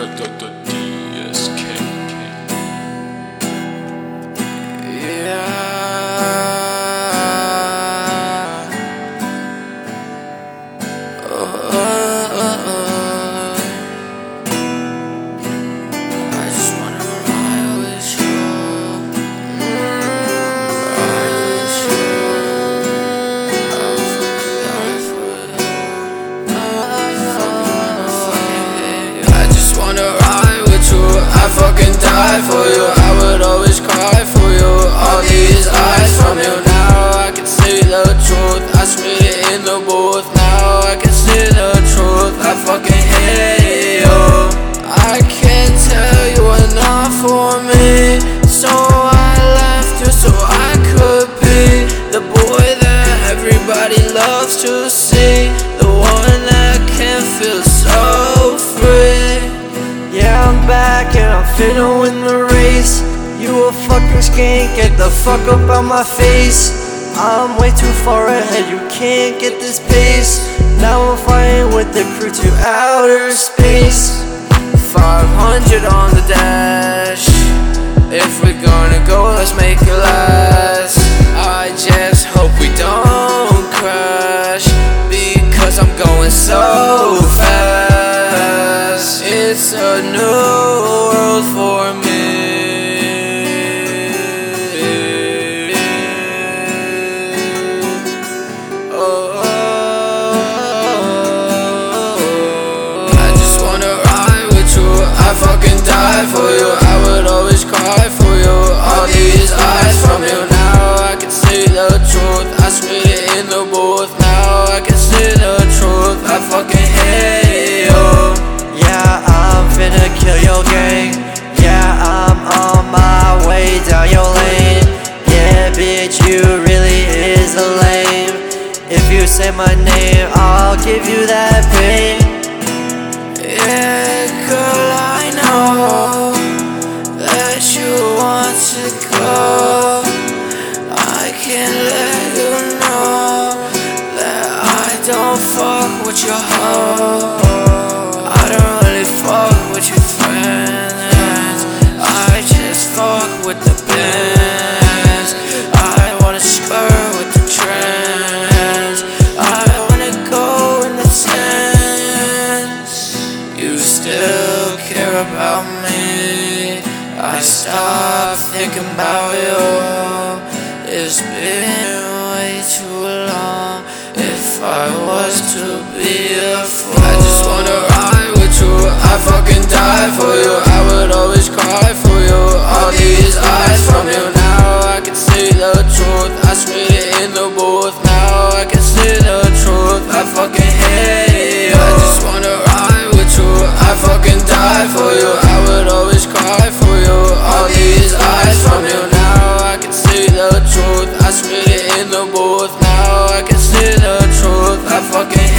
DSK. You. I fucking die for you. I would always cry for you. All these eyes from you. Now I can see the truth. I spit it in the booth. Now I can see the truth. I fucking hate you. I can't tell you enough for me. So I left you so I could be the boy that everybody loves to see. Finna win the race. You a fucking skank, get the fuck up out my face. I'm way too far ahead, you can't get this pace. Now I'm flying with the crew to outer space. Die for you. I would always cry for you. All these eyes from you. Now I can see the truth. I spit it in the booth. Now I can see the truth. I fucking hate you. Yeah, I'm finna kill your gang. Yeah, I'm on my way down your lane. Yeah, bitch, you really is a lame. If you say my name, I'll give you that pain. Yeah, girl, don't fuck with your hoe. I don't really fuck with your friends. I just fuck with the bands. I wanna skirt with the trends. I wanna go in the sense. You still care about me. I stop thinking about you. It's been way too long. I was to be a fool, I just wanna ride with you. I fucking die for you. fucking